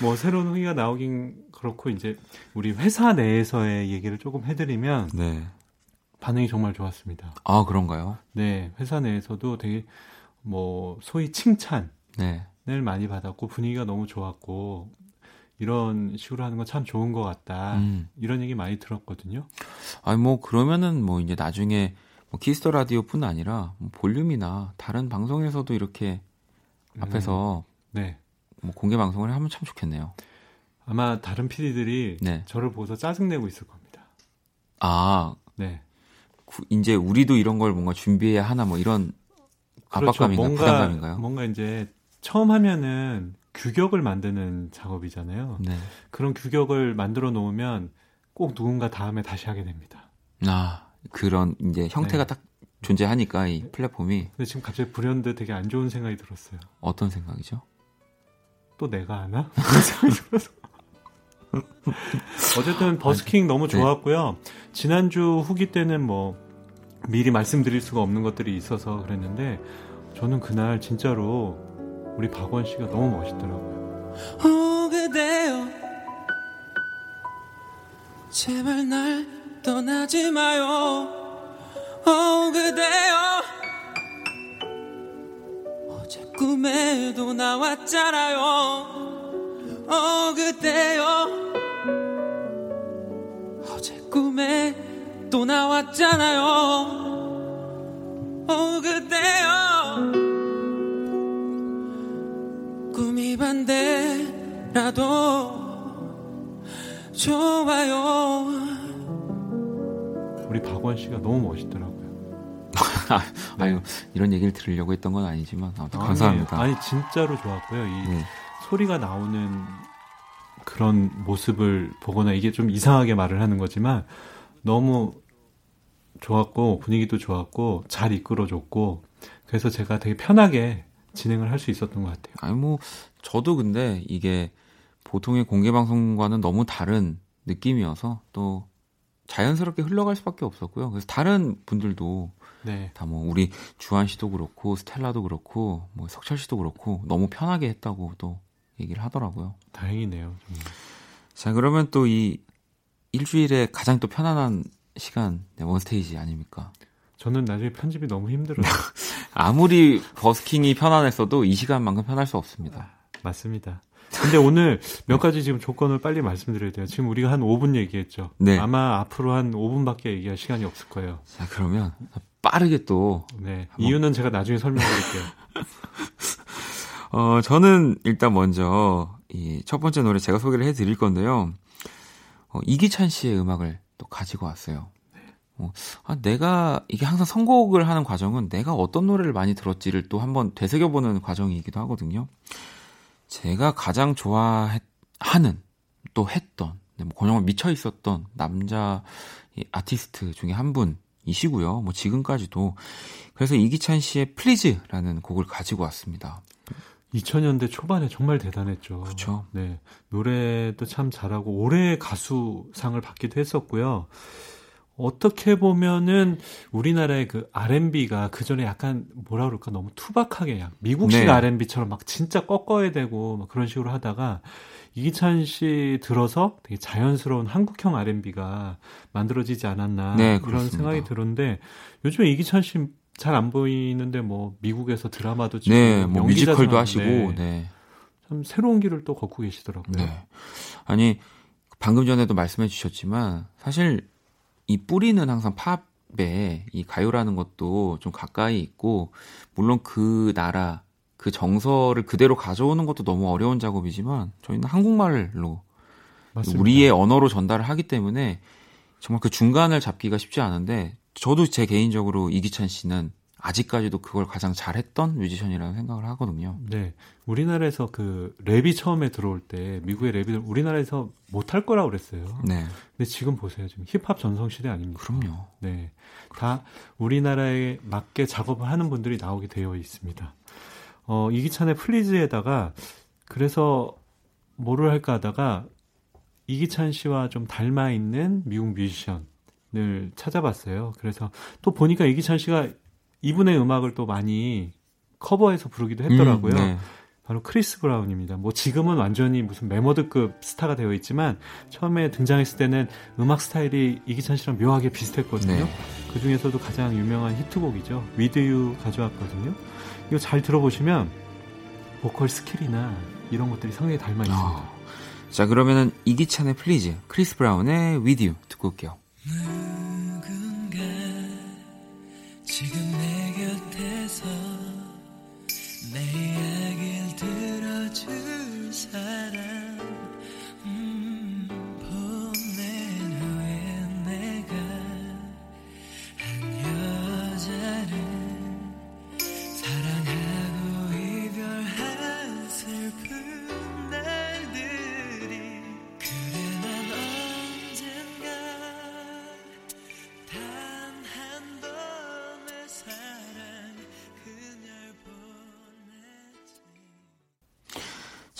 뭐, 새로운 후기가 나오긴 그렇고, 이제, 우리 회사 내에서의 얘기를 조금 해드리면, 네. 반응이 정말 좋았습니다. 아, 그런가요? 네. 회사 내에서도 되게, 뭐, 소위 칭찬을 네. 많이 받았고, 분위기가 너무 좋았고, 이런 식으로 하는 건 참 좋은 것 같다. 음. 이런 얘기 많이 들었거든요. 아니, 뭐, 그러면은 뭐, 이제 나중에, 뭐 키스 더 라디오뿐 아니라 뭐 볼륨이나 다른 방송에서도 이렇게 음, 앞에서 네. 뭐 공개 방송을 하면 참 좋겠네요. 아마 다른 PD들이 네. 저를 보고서 짜증내고 있을 겁니다. 아, 네. 구, 이제 우리도 이런 걸 뭔가 준비해야 하나 뭐 이런 그렇죠. 압박감인가 뭔가, 부담감인가요? 뭔가 이제 처음 하면은 규격을 만드는 작업이잖아요. 네. 그런 규격을 만들어 놓으면 꼭 누군가 다음에 다시 하게 됩니다. 아, 그런 이제 형태가 네. 딱 존재하니까 이 플랫폼이. 근데 지금 갑자기 불현듯 되게 안 좋은 생각이 들었어요. 어떤 생각이죠? 또 내가 하나? <laughs> 들어서. <laughs> 어쨌든 버스킹 너무 네. 좋았고요. 지난주 후기 때는 뭐 미리 말씀드릴 수가 없는 것들이 있어서 그랬는데 저는 그날 진짜로 우리 박원 씨가 너무 멋있더라고요. 오 그대요 제발 날 떠나지 마요 어 그대여 어제 꿈에도 나왔잖아요 어 그대여 어제 꿈에 또 나왔잖아요 어 그대여 꿈이 반대라도 좋아요 우리 박원 씨가 너무 멋있더라고요. 네. <laughs> 아유 이런 얘기를 들으려고 했던 건 아니지만 아무튼 아니, 감사합니다. 아니 진짜로 좋았고요. 이 네. 소리가 나오는 그런 모습을 보거나 이게 좀 이상하게 말을 하는 거지만 너무 좋았고 분위기도 좋았고 잘 이끌어줬고 그래서 제가 되게 편하게 진행을 할 수 있었던 것 같아요. 아니 뭐 저도 근데 이게 보통의 공개 방송과는 너무 다른 느낌이어서 또 자연스럽게 흘러갈 수밖에 없었고요. 그래서 다른 분들도 네. 다뭐 우리 주한 씨도 그렇고 스텔라도 그렇고 뭐 석철 씨도 그렇고 너무 편하게 했다고 또 얘기를 하더라고요. 다행이네요. 정말. 자 그러면 또 이 일주일에 가장 또 편안한 시간 네, 원스테이지 아닙니까? 저는 나중에 편집이 너무 힘들어요. <laughs> 아무리 버스킹이 편안했어도 이 시간만큼 편할 수 없습니다. 맞습니다. 근데 오늘 몇 가지 지금 조건을 빨리 말씀드려야 돼요. 지금 우리가 한 5분 얘기했죠. 네. 아마 앞으로 한 5분밖에 얘기할 시간이 없을 거예요. 자, 그러면 빠르게 또. 네. 이유는 제가 나중에 설명드릴게요. <laughs> 어, 저는 일단 먼저 이 첫 번째 노래 제가 소개를 해 드릴 건데요. 어, 이기찬 씨의 음악을 또 가지고 왔어요. 어, 아, 내가 이게 항상 선곡을 하는 과정은 내가 어떤 노래를 많이 들었지를 또 한번 되새겨보는 과정이기도 하거든요. 제가 가장 좋아하는 또 했던 네, 뭐 정말 미쳐 있었던 남자 아티스트 중에 한 분이시고요. 뭐 지금까지도 그래서 이기찬 씨의 플리즈라는 곡을 가지고 왔습니다. 2000년대 초반에 정말 대단했죠. 그렇죠. 네. 노래도 참 잘하고 올해 가수상을 받기도 했었고요. 어떻게 보면은 우리나라의 그 R&B가 그 전에 약간 뭐라 그럴까 너무 투박하게 약 미국식 네. R&B처럼 막 진짜 꺾어야 되고 막 그런 식으로 하다가 이기찬 씨 들어서 되게 자연스러운 한국형 R&B가 만들어지지 않았나 네, 이런 생각이 들었는데 요즘에 이기찬 씨 잘 안 보이는데 뭐 미국에서 드라마도 찍고 네, 뭐 뮤지컬도 하시고 네. 참 새로운 길을 또 걷고 계시더라고요. 네. 아니 방금 전에도 말씀해 주셨지만 사실 이 뿌리는 항상 팝에 이 가요라는 것도 좀 가까이 있고 물론 그 나라 그 정서를 그대로 가져오는 것도 너무 어려운 작업이지만 저희는 한국말로 맞습니다. 우리의 언어로 전달을 하기 때문에 정말 그 중간을 잡기가 쉽지 않은데 저도 제 개인적으로 이기찬 씨는 아직까지도 그걸 가장 잘했던 뮤지션이라는 생각을 하거든요. 네. 우리나라에서 그 랩이 처음에 들어올 때 미국의 랩이 우리나라에서 못할 거라고 그랬어요. 네. 근데 지금 보세요. 지금 힙합 전성 시대 아닙니까? 그럼요. 네. 다 우리나라에 맞게 작업을 하는 분들이 나오게 되어 있습니다. 어, 이기찬의 Please에다가 그래서 뭐를 할까 하다가 이기찬 씨와 좀 닮아 있는 미국 뮤지션 을 찾아봤어요. 그래서 또 보니까 이기찬 씨가 이분의 음악을 또 많이 커버해서 부르기도 했더라고요. 음, 네. 바로 크리스 브라운입니다. 뭐 지금은 완전히 무슨 매머드급 스타가 되어 있지만 처음에 등장했을 때는 음악 스타일이 이기찬 씨랑 묘하게 비슷했거든요. 네. 그 중에서도 가장 유명한 히트곡이죠. With You 가져왔거든요. 이거 잘 들어보시면 보컬 skill이나 이런 것들이 상당히 닮아 있습니다. 어. 자 그러면은 이기찬의 플리즈, 크리스 브라운의 With You 듣고 올게요. 지금 내 곁에서 내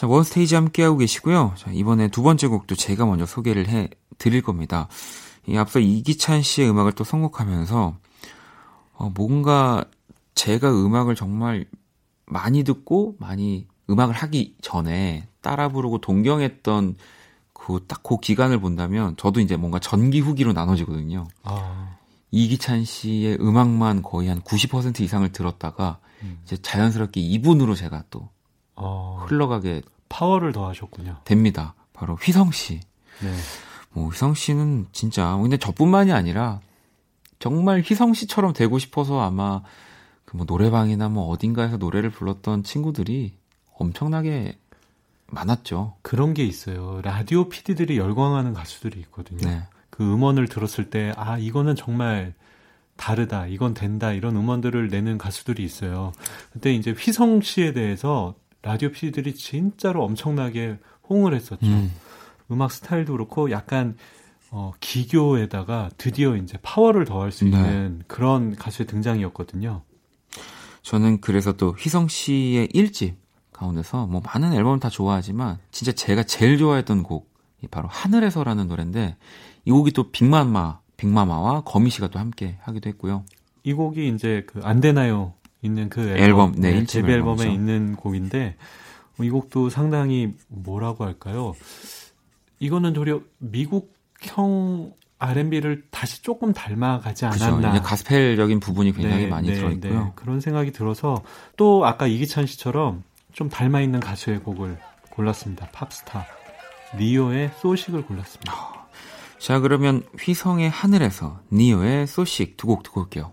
자, 원스테이지 함께하고 계시고요. 자, 이번에 두 번째 곡도 제가 먼저 소개를 해 드릴 겁니다. 이 앞서 이기찬 씨의 음악을 또 선곡하면서 어, 뭔가 제가 음악을 정말 많이 듣고 많이 음악을 하기 전에 따라 부르고 동경했던 그딱그 기간을 본다면 저도 이제 뭔가 전기 후기로 나눠지거든요. 아. 이기찬 씨의 음악만 거의 한 90% 이상을 들었다가 음. 이제 자연스럽게 이분으로 제가 또 아. 흘러가게 파워를 더하셨군요. 됩니다. 바로 휘성 씨. 네. 뭐 휘성 씨는 진짜 근데 저뿐만이 아니라 정말 휘성 씨처럼 되고 싶어서 아마 그 뭐 노래방이나 뭐 어딘가에서 노래를 불렀던 친구들이 엄청나게 많았죠. 그런 게 있어요. 라디오 PD들이 열광하는 가수들이 있거든요. 네. 그 음원을 들었을 때, 아, 이거는 정말 다르다, 이건 된다, 이런 음원들을 내는 가수들이 있어요. 근데 이제 휘성 씨에 대해서 라디오 PD들이 진짜로 엄청나게 호응을 했었죠. 음. 음악 스타일도 그렇고 약간 어, 기교에다가 드디어 이제 파워를 더할 수 네. 있는 네. 그런 가수의 등장이었거든요. 저는 그래서 또 휘성 씨의 1집 가운데서 뭐 많은 앨범 다 좋아하지만 진짜 제가 제일 좋아했던 곡이 바로 하늘에서라는 노래인데 이 곡이 또 빅마마 빅마마와 거미 씨가 또 함께 하기도 했고요. 이 곡이 이제 그 안 되나요 있는 그 앨범, 앨범 네, 네 데뷔 앨범에 있는 곡인데 이 곡도 상당히 뭐라고 할까요? 이거는 도리어 미국 락형 R&B를 다시 조금 닮아가지 않았나. 그죠. 가스펠적인 부분이 굉장히 네, 많이 네, 들어있고요. 네. 그런 생각이 들어서 또 아까 이기찬 씨처럼 좀 닮아있는 가수의 곡을 골랐습니다. 팝스타. 니오의 소식을 골랐습니다. 자, 그러면 휘성의 하늘에서 니오의 소식 두 곡 듣고 올게요.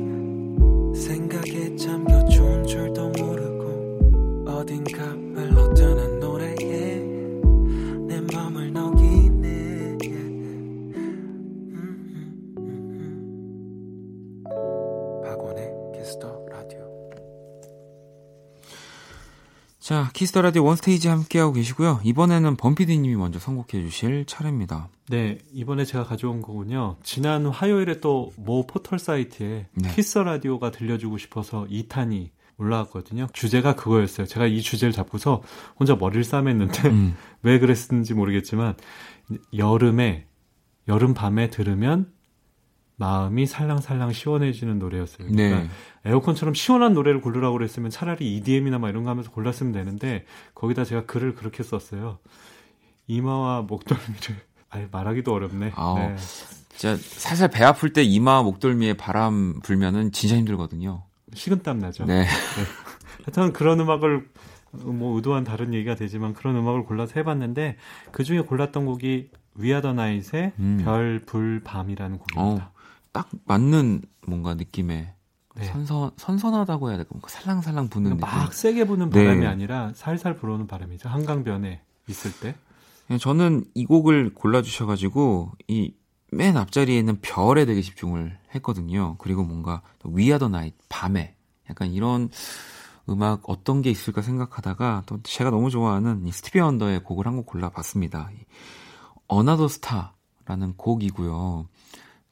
자 키스 더 라디오 원스테이지 함께하고 계시고요 이번에는 범피디님이 먼저 선곡해 주실 차례입니다 네, 이번에 제가 가져온 거군요. 지난 화요일에 또 모 포털 사이트에 네. 키스 라디오가 들려주고 싶어서 2탄이 올라왔거든요. 주제가 그거였어요. 제가 이 주제를 잡고서 혼자 머리를 싸맸는데 음. <laughs> 왜 그랬는지 모르겠지만 여름에 여름 밤에 들으면 마음이 살랑살랑 시원해지는 노래였어요. 그러니까 네. 에어컨처럼 시원한 노래를 고르라고 그랬으면 차라리 EDM이나 막 이런 거 하면서 골랐으면 되는데 거기다 제가 글을 그렇게 썼어요. 이마와 목덜미를 <laughs> 아유, 말하기도 어렵네. 아우, 네. 진짜 살살 배 아플 때 이마 목덜미에 바람 불면은 진짜 힘들거든요. 식은땀 나죠. 네. 네. <laughs> 하여튼 그런 음악을 뭐 의도한 다른 얘기가 되지만 그런 음악을 골라서 해봤는데 그 중에 골랐던 곡이 위아더 나잇의 음. 별, 불, 밤이라는 곡입니다. 어, 딱 맞는 뭔가 느낌의 네. 선선 선선하다고 해야 될까? 뭔가 살랑살랑 부는 막 느낌. 세게 부는 바람이 네. 아니라 살살 불어오는 바람이죠. 한강변에 있을 때. 예, 저는 이 곡을 골라주셔가지고 이 맨 앞자리에 있는 별에 되게 집중을 했거든요. 그리고 뭔가 위아더 나잇 밤에 약간 이런 음악 어떤 게 있을까 생각하다가 또 제가 너무 좋아하는 이 스티비 원더의 곡을 한 곡 골라봤습니다. Another Star라는 곡이고요.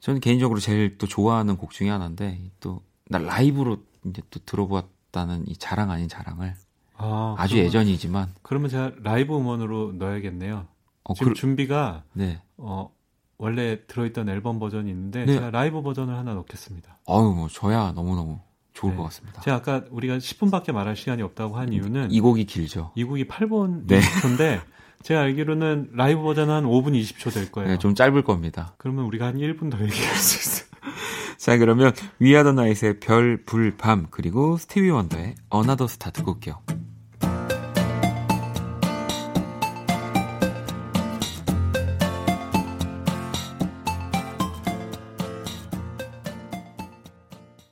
저는 개인적으로 제일 또 좋아하는 곡 중에 하나인데 또 나 라이브로 이제 또 들어보았다는 이 자랑 아닌 자랑을 아, 주 예전이지만 그러면 제가 라이브 음원으로 넣어야겠네요. 어, 지금 그... 준비가 네. 어, 원래 들어있던 앨범 버전이 있는데 네. 제가 라이브 버전을 하나 넣겠습니다. 아유 뭐 저야 너무 너무 좋을 네. 것 같습니다. 제가 아까 우리가 10분밖에 말할 시간이 없다고 한 이유는 이 곡이 길죠. 이 곡이 8분 네. 20초인데 <laughs> 제가 알기로는 라이브 버전은 한 5분 20초 될 거예요. 네, 좀 짧을 겁니다. 그러면 우리가 한 1분 더 얘기할 수 있어요. <laughs> 자, 그러면 위아더 나잇의 별, 불, 밤 그리고 스티비 원더의 Another Star 듣고 올게요.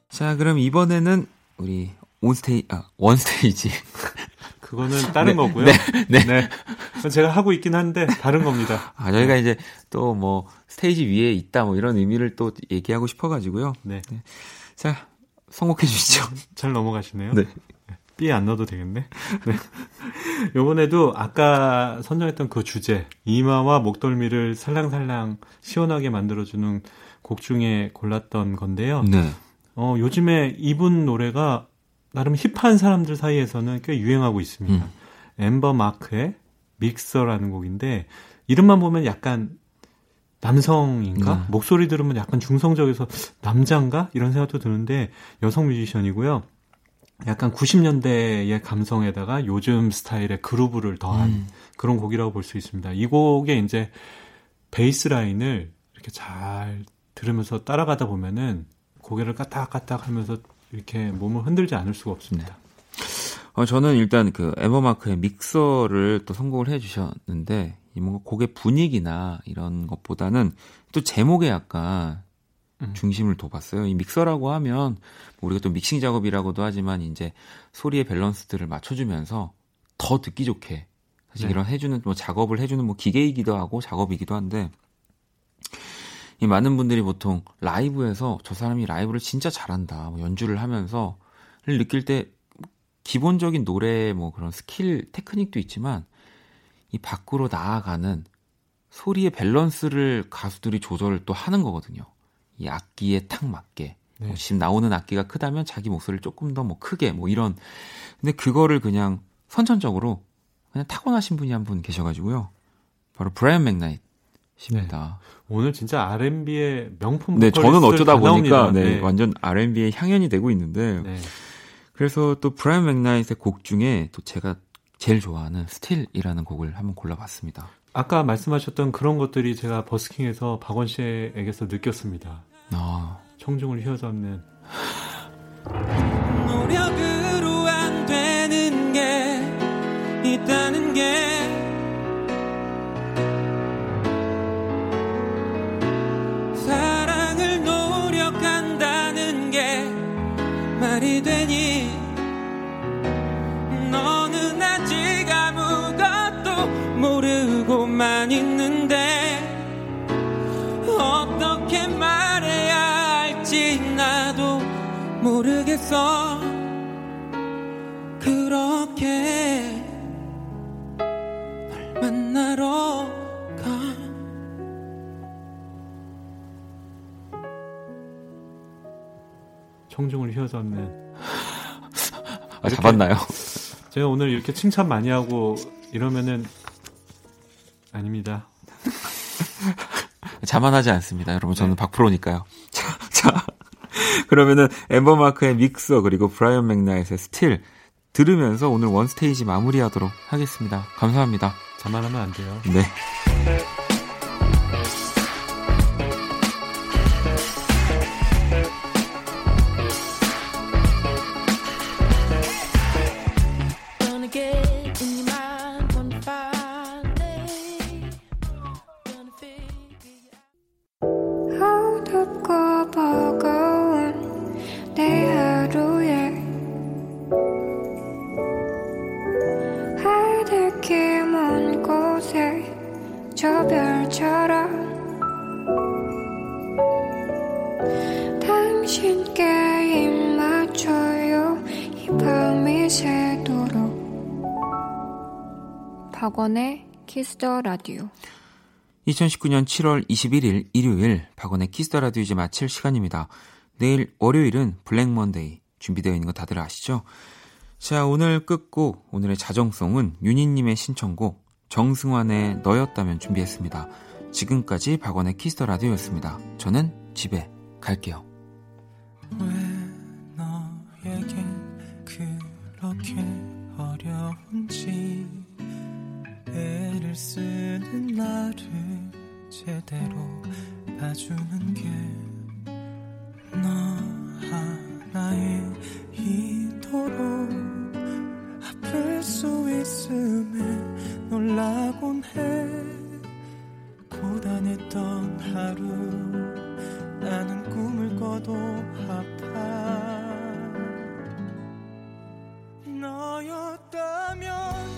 자, 그럼 이번에는 우리 온스테이, 아, 원스테이지. <laughs> 그거는 다른 네, 거고요. 네, 네. 네. 제가 하고 있긴 한데 다른 겁니다. 아, 저희가 네. 이제 또 뭐 스테이지 위에 있다 뭐 이런 의미를 또 얘기하고 싶어 가지고요. 네. 네. 자, 선곡해 주시죠. 잘 넘어가시네요. 네. 삐에 안 넣어도 되겠네. 네. <laughs> 요번에도 아까 선정했던 그 주제, 이마와 목덜미를 살랑살랑 시원하게 만들어주는 곡 중에 골랐던 건데요. 네. 어, 요즘에 이분 노래가 나름 힙한 사람들 사이에서는 꽤 유행하고 있습니다. 음. 엠버 마크의 Mixer라는 곡인데 이름만 보면 약간 남성인가? 네. 목소리 들으면 약간 중성적에서 남자인가? 이런 생각도 드는데 여성 뮤지션이고요. 약간 90년대의 감성에다가 요즘 스타일의 그루브를 더한 음. 그런 곡이라고 볼 수 있습니다. 이 곡에 이제 베이스 라인을 이렇게 잘 들으면서 따라가다 보면은 고개를 까딱까딱 하면서 이렇게 몸을 흔들지 않을 수가 없습니다. 네. 어, 저는 일단 그 에버마크의 믹서를 또 선곡을 해 주셨는데, 이 뭔가 곡의 분위기나 이런 것보다는 또 제목에 약간 음. 중심을 둬봤어요. 이 믹서라고 하면 뭐 우리가 또 믹싱 작업이라고도 하지만 이제 소리의 밸런스들을 맞춰주면서 더 듣기 좋게 사실 네. 이런 해주는 뭐 작업을 해주는 뭐 기계이기도 하고 작업이기도 한데 이 많은 분들이 보통 라이브에서 저 사람이 라이브를 진짜 잘한다, 뭐 연주를 하면서를 느낄 때 기본적인 노래 뭐 그런 스킬, 테크닉도 있지만 이 밖으로 나아가는 소리의 밸런스를 가수들이 조절을 또 하는 거거든요. 이 악기에 탁 맞게 네. 뭐 지금 나오는 악기가 크다면 자기 목소리를 조금 더 뭐 크게 뭐 이런 근데 그거를 그냥 선천적으로 그냥 타고나신 분이 한 분 계셔가지고요. 바로 브라이언 맥나잇 입니다. 네. 오늘 진짜 R&B의 명품 네, 저는 어쩌다 보니까 네, 네. 완전 R&B의 향연이 되고 있는데 네. 그래서 또 브라이언 맥나잇의 곡 중에 또 제가 제일 좋아하는 Still이라는 곡을 한번 골라봤습니다. 아까 말씀하셨던 그런 것들이 제가 버스킹에서 박원 씨에게서 느꼈습니다. 아. 청중을 휘어잡는 모르겠어 그렇게 널 만나러 가 청중을 휘어잡는 아, 잡았나요? 제가 오늘 이렇게 칭찬 많이 하고 이러면은 아닙니다. 자만하지 않습니다. 여러분 저는 네. 박프로니까요. 그러면은 엠버마크의 믹서 그리고 브라이언 맥나잇의 Still 들으면서 오늘 one stage 마무리하도록 하겠습니다. 감사합니다. 자만하면 안 돼요. 네. 박원의 Kiss the Radio. 2019년 7월 21일 일요일 박원의 Kiss the Radio 이제 마칠 시간입니다. 내일 월요일은 Black Monday 준비되어 있는 거 다들 아시죠? 자, 오늘 끝곡 오늘의 자정송은 윤희님의 신청곡 정승환의 너였다면 준비했습니다. 지금까지 박원의 Kiss the Radio였습니다. 저는 집에 갈게요. 왜 너에게 쓰는 나를 제대로 봐주는 게 너 하나의 이토록 아플 수 있음에 놀라곤 해. 고단했던 하루 나는 꿈을 꿔도 아파. 너였다면 것